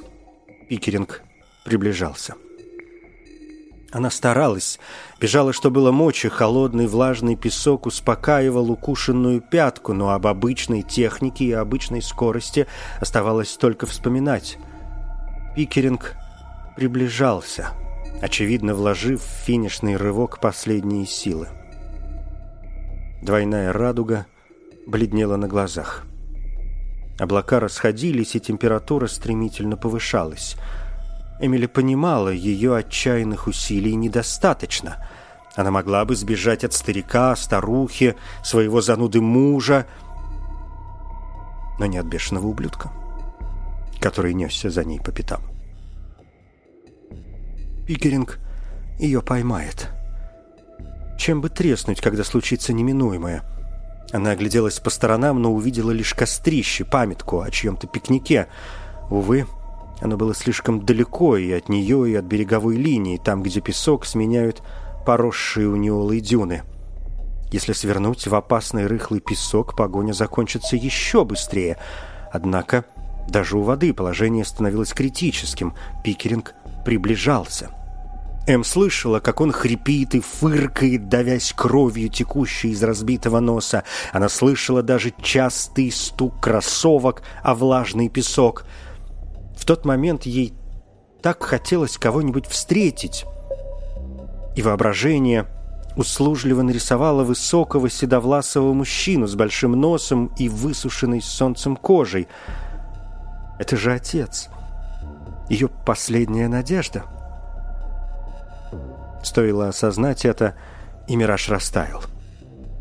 Пикеринг приближался. Она старалась, бежала, что было мочи, холодный влажный песок успокаивал укушенную пятку, но об обычной технике и обычной скорости оставалось только вспоминать. Пикеринг приближался, очевидно вложив в финишный рывок последние силы. Двойная радуга бледнела на глазах. Облака расходились, и температура стремительно повышалась. Эмили понимала, ее отчаянных усилий недостаточно. Она могла бы сбежать от старика, старухи, своего зануды мужа, но не от бешеного ублюдка, который несся за ней по пятам. Пикеринг ее поймает. Чем бы треснуть, когда случится неминуемое – она огляделась по сторонам, но увидела лишь кострище, памятку о чьем-то пикнике. Увы, оно было слишком далеко и от нее, и от береговой линии, там, где песок сменяют поросшие у неолы дюны. Если свернуть в опасный рыхлый песок, погоня закончится еще быстрее. Однако даже у воды положение становилось критическим. Пикеринг приближался. — Эм слышала, как он хрипит и фыркает, давясь кровью, текущей из разбитого носа. Она слышала даже частый стук кроссовок о влажный песок. В тот момент ей так хотелось кого-нибудь встретить. И воображение услужливо нарисовало высокого седовласого мужчину с большим носом и высушенной солнцем кожей. Это же отец. Ее последняя надежда — Стоило осознать это, и мираж растаял.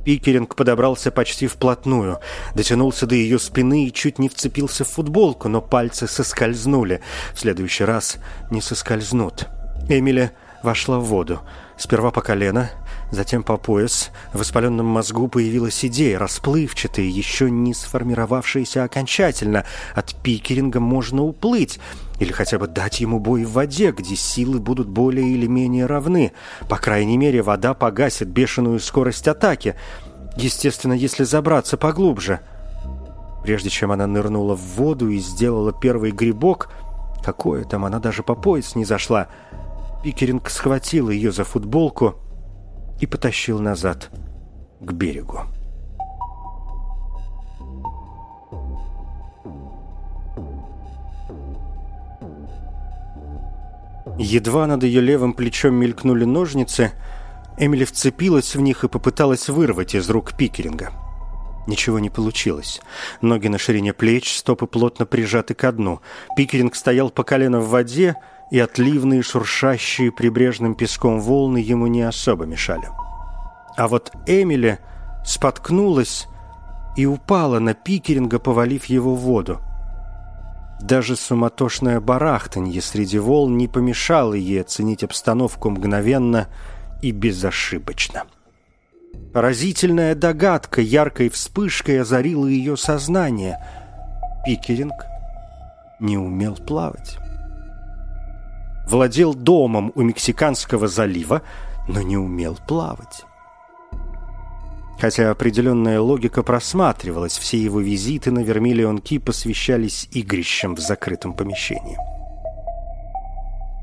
Пикеринг подобрался почти вплотную, дотянулся до ее спины и чуть не вцепился в футболку, но пальцы соскользнули. В следующий раз не соскользнут. Эмили вошла в воду. Сперва по колено, затем по пояс. В воспаленном мозгу появилась идея, расплывчатая, еще не сформировавшаяся окончательно. От пикеринга можно уплыть — или хотя бы дать ему бой в воде, где силы будут более или менее равны. По крайней мере, вода погасит бешеную скорость атаки. Естественно, если забраться поглубже. Прежде чем она нырнула в воду и сделала первый грибок, какое там, она даже по пояс не зашла, Пикеринг схватил ее за футболку и потащил назад к берегу. Едва над ее левым плечом мелькнули ножницы, Эмили вцепилась в них и попыталась вырвать из рук Пикеринга. Ничего не получилось. Ноги на ширине плеч, стопы плотно прижаты ко дну. Пикеринг стоял по колено в воде, и отливные, шуршащие прибрежным песком волны ему не особо мешали. А вот Эмили споткнулась и упала на Пикеринга, повалив его в воду. Даже суматошное барахтанье среди волн не помешало ей оценить обстановку мгновенно и безошибочно. Поразительная догадка яркой вспышкой озарила ее сознание. Пикеринг не умел плавать. Владел домом у Мексиканского залива, но не умел плавать. Хотя определенная логика просматривалась, все его визиты на Вермиллион Ки посвящались игрищам в закрытом помещении.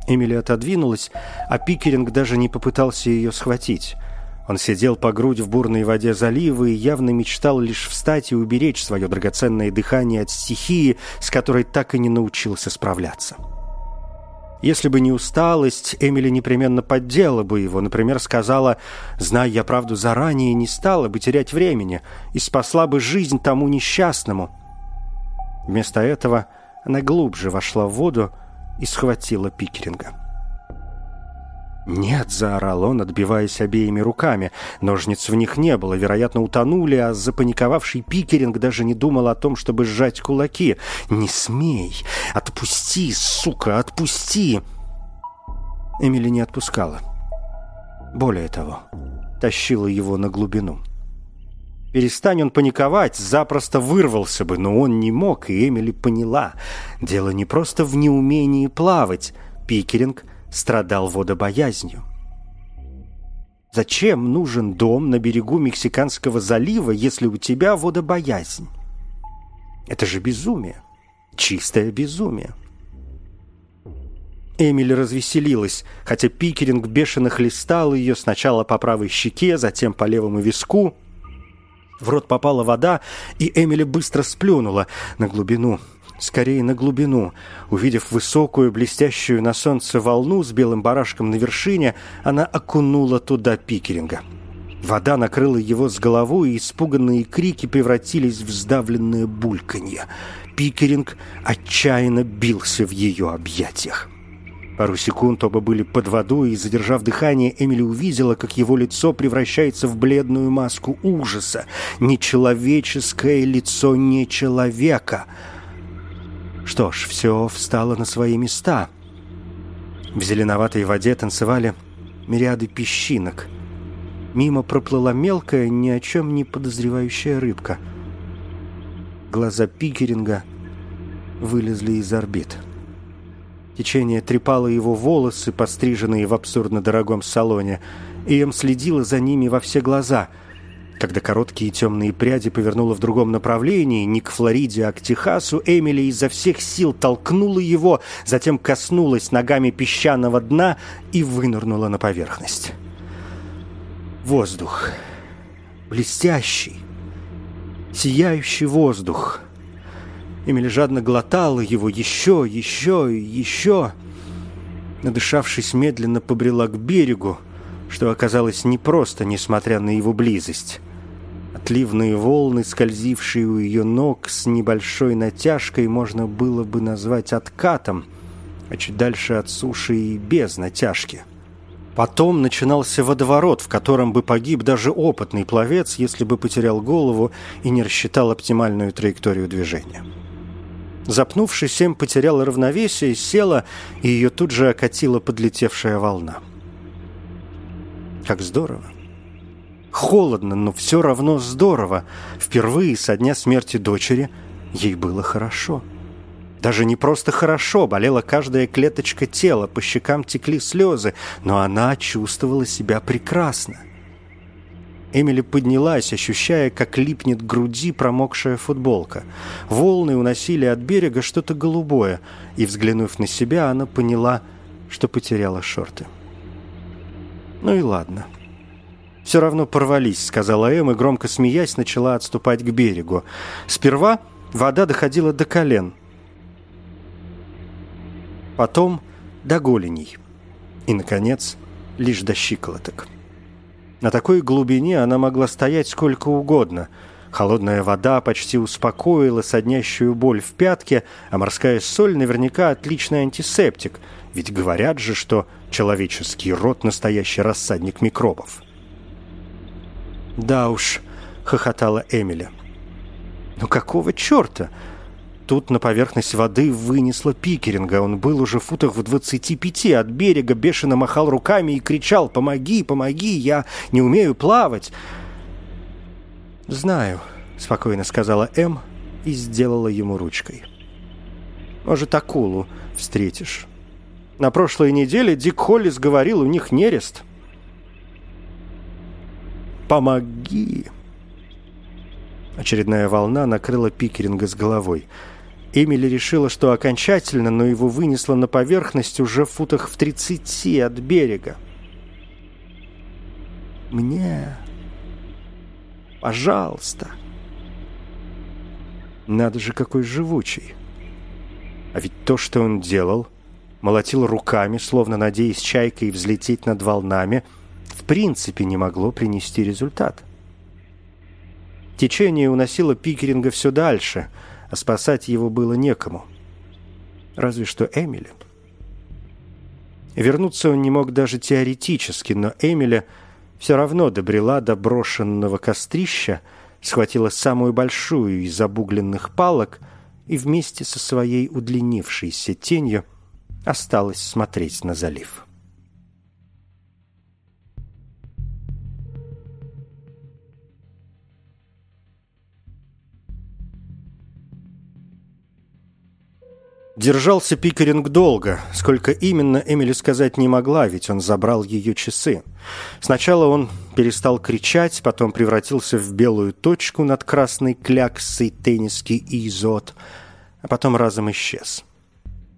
Эмили отодвинулась, а Пикеринг даже не попытался ее схватить. Он сидел по грудь в бурной воде залива и явно мечтал лишь встать и уберечь свое драгоценное дыхание от стихии, с которой так и не научился справляться. Если бы не усталость, Эмили непременно поддела бы его, например, сказала «Зная я правду заранее, не стала бы терять времени и спасла бы жизнь тому несчастному». Вместо этого она глубже вошла в воду и схватила Пикеринга. «Нет!» — заорал он, отбиваясь обеими руками. Ножниц в них не было, вероятно, утонули, а запаниковавший Пикеринг даже не думал о том, чтобы сжать кулаки. «Не смей! Отпусти, сука, отпусти!» Эмили не отпускала. Более того, тащила его на глубину. Перестань он паниковать, запросто вырвался бы, но он не мог, и Эмили поняла. Дело не просто в неумении плавать. Пикеринг — страдал водобоязнью. Зачем нужен дом на берегу Мексиканского залива, если у тебя водобоязнь? Это же безумие. Чистое безумие. Эмили развеселилась, хотя Пикеринг бешено хлестал ее сначала по правой щеке, затем по левому виску. В рот попала вода, и Эмили быстро сплюнула на глубину скорее на глубину. Увидев высокую, блестящую на солнце волну с белым барашком на вершине, она окунула туда Пикеринга. Вода накрыла его с головой, и испуганные крики превратились в сдавленное бульканье. Пикеринг отчаянно бился в ее объятиях. Пару секунд оба были под водой, и, задержав дыхание, Эмили увидела, как его лицо превращается в бледную маску ужаса. Нечеловеческое лицо не человека — что ж, все встало на свои места. В зеленоватой воде танцевали мириады песчинок. Мимо проплыла мелкая, ни о чем не подозревающая рыбка. Глаза Пикеринга вылезли из орбит. Течение трепало его волосы, постриженные в абсурдно дорогом салоне, и Эм следила за ними во все глаза — когда короткие темные пряди повернуло в другом направлении, не к Флориде, а к Техасу, Эмили изо всех сил толкнула его, затем коснулась ногами песчаного дна и вынырнула на поверхность. Воздух. Блестящий, сияющий воздух. Эмили жадно глотала его еще, еще и еще. Надышавшись, медленно побрела к берегу, что оказалось непросто, несмотря на его близость. Отливные волны, скользившие у ее ног с небольшой натяжкой, можно было бы назвать откатом, а чуть дальше от суши и без натяжки. Потом начинался водоворот, в котором бы погиб даже опытный пловец, если бы потерял голову и не рассчитал оптимальную траекторию движения. Запнувшись, Эм потеряла равновесие, села, и ее тут же окатила подлетевшая волна. Как здорово! Холодно, но все равно здорово. Впервые со дня смерти дочери ей было хорошо. Даже не просто хорошо, болела каждая клеточка тела, по щекам текли слезы, но она чувствовала себя прекрасно. Эмили поднялась, ощущая, как липнет к груди промокшая футболка. Волны уносили от берега что-то голубое, и, взглянув на себя, она поняла, что потеряла шорты. Ну и ладно. «Все равно порвались», — сказала Эм и, громко смеясь, начала отступать к берегу. Сперва вода доходила до колен. Потом до голеней. И, наконец, лишь до щиколоток. На такой глубине она могла стоять сколько угодно. Холодная вода почти успокоила соднящую боль в пятке, а морская соль наверняка отличный антисептик, ведь говорят же, что человеческий рот – настоящий рассадник микробов. «Да уж», – хохотала Эмили. «Ну какого черта?» Тут на поверхность воды вынесло Пикеринга. Он был уже в футах в двадцати пяти от берега, бешено махал руками и кричал «Помоги, помоги, я не умею плавать!» «Знаю», — спокойно сказала М и сделала ему ручкой. «Может, акулу встретишь. На прошлой неделе Дик Холлис говорил, у них нерест». «Помоги!» Очередная волна накрыла Пикеринга с головой — Эмили решила, что окончательно, но его вынесло на поверхность уже в футах в тридцати от берега. «Мне... пожалуйста...» Надо же, какой живучий. А ведь то, что он делал, молотил руками, словно надеясь чайкой взлететь над волнами, в принципе не могло принести результат. Течение уносило Пикеринга все дальше — а спасать его было некому. Разве что Эмили. Вернуться он не мог даже теоретически, но Эмили все равно добрела до брошенного кострища, схватила самую большую из обугленных палок и вместе со своей удлинившейся тенью осталась смотреть на залив. Держался Пикеринг долго. Сколько именно, Эмили сказать не могла, ведь он забрал ее часы. Сначала он перестал кричать, потом превратился в белую точку над красной кляксой тенниски изот, а потом разом исчез.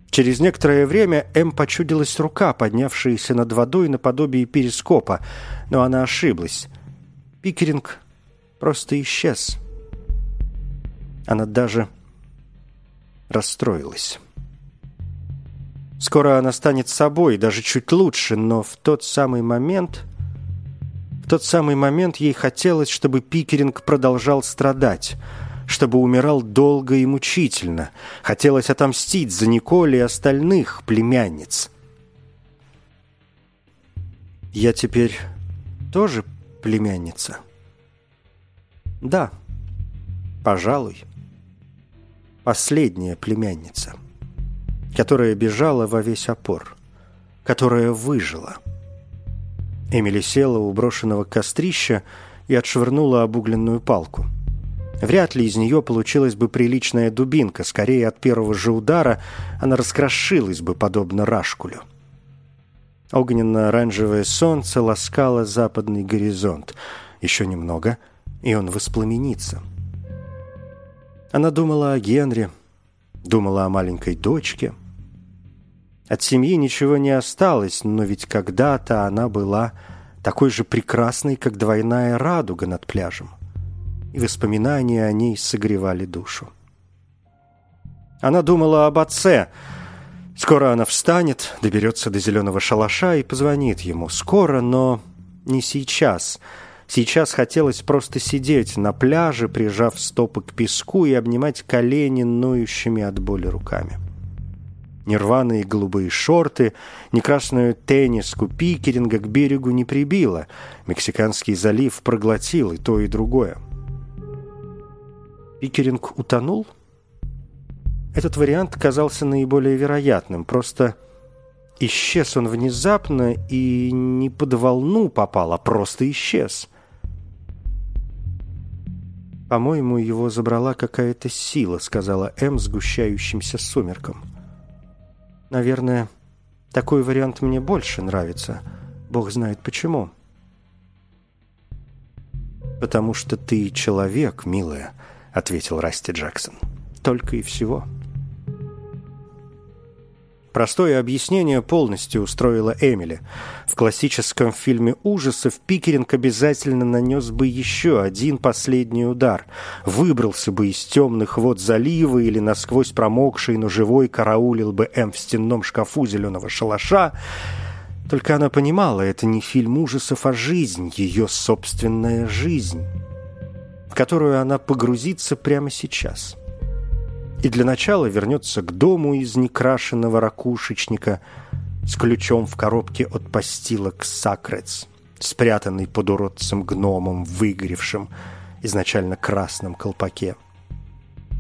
Через некоторое время Эм почудилась рука, поднявшаяся над водой наподобие перископа, но она ошиблась. Пикеринг просто исчез. Она даже расстроилась. Скоро она станет собой, даже чуть лучше, но в тот самый момент... В тот самый момент ей хотелось, чтобы Пикеринг продолжал страдать, чтобы умирал долго и мучительно. Хотелось отомстить за Николь и остальных племянниц. «Я теперь тоже племянница?» «Да, пожалуй, последняя племянница» которая бежала во весь опор, которая выжила. Эмили села у брошенного кострища и отшвырнула обугленную палку. Вряд ли из нее получилась бы приличная дубинка, скорее от первого же удара она раскрошилась бы, подобно рашкулю. Огненно-оранжевое солнце ласкало западный горизонт. Еще немного, и он воспламенится. Она думала о Генри, думала о маленькой дочке. От семьи ничего не осталось, но ведь когда-то она была такой же прекрасной, как двойная радуга над пляжем. И воспоминания о ней согревали душу. Она думала об отце. Скоро она встанет, доберется до зеленого шалаша и позвонит ему. Скоро, но не сейчас. Сейчас хотелось просто сидеть на пляже, прижав стопы к песку и обнимать колени ноющими от боли руками. Ни рваные голубые шорты, ни красную тенниску пикеринга к берегу не прибило. Мексиканский залив проглотил и то, и другое. Пикеринг утонул? Этот вариант казался наиболее вероятным. Просто исчез он внезапно и не под волну попал, а просто исчез. «По-моему, его забрала какая-то сила», — сказала М сгущающимся сумерком. «Наверное, такой вариант мне больше нравится. Бог знает почему». «Потому что ты человек, милая», — ответил Расти Джексон. «Только и всего». Простое объяснение полностью устроило Эмили. В классическом фильме ужасов Пикеринг обязательно нанес бы еще один последний удар. Выбрался бы из темных вод залива или насквозь промокший, но живой караулил бы Эм в стенном шкафу зеленого шалаша. Только она понимала, это не фильм ужасов, а жизнь, ее собственная жизнь. в которую она погрузится прямо сейчас. И для начала вернется к дому из некрашенного ракушечника с ключом в коробке от постилок Сакрец, спрятанный под уродцем гномом, выгоревшим, изначально красном колпаке.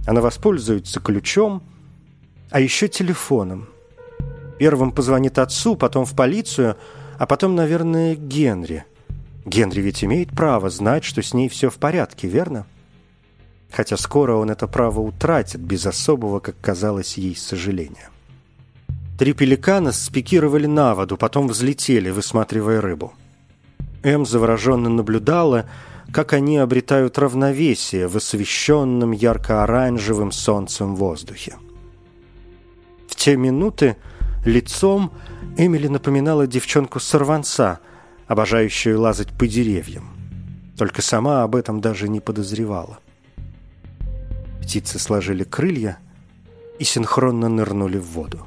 Она воспользуется ключом, а еще телефоном. Первым позвонит отцу, потом в полицию, а потом, наверное, Генри. Генри ведь имеет право знать, что с ней все в порядке, верно? Хотя скоро он это право утратит без особого, как казалось ей, сожаления. Три пеликана спикировали на воду, потом взлетели, высматривая рыбу. М завороженно наблюдала, как они обретают равновесие в освещенном ярко-оранжевым солнцем воздухе. В те минуты лицом Эмили напоминала девчонку-сорванца, обожающую лазать по деревьям. Только сама об этом даже не подозревала. Птицы сложили крылья и синхронно нырнули в воду.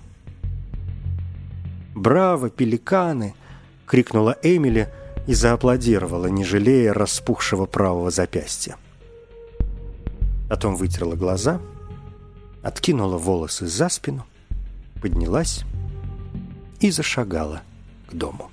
«Браво, пеликаны!» — крикнула Эмили — и зааплодировала, не жалея распухшего правого запястья. Потом вытерла глаза, откинула волосы за спину, поднялась и зашагала к дому.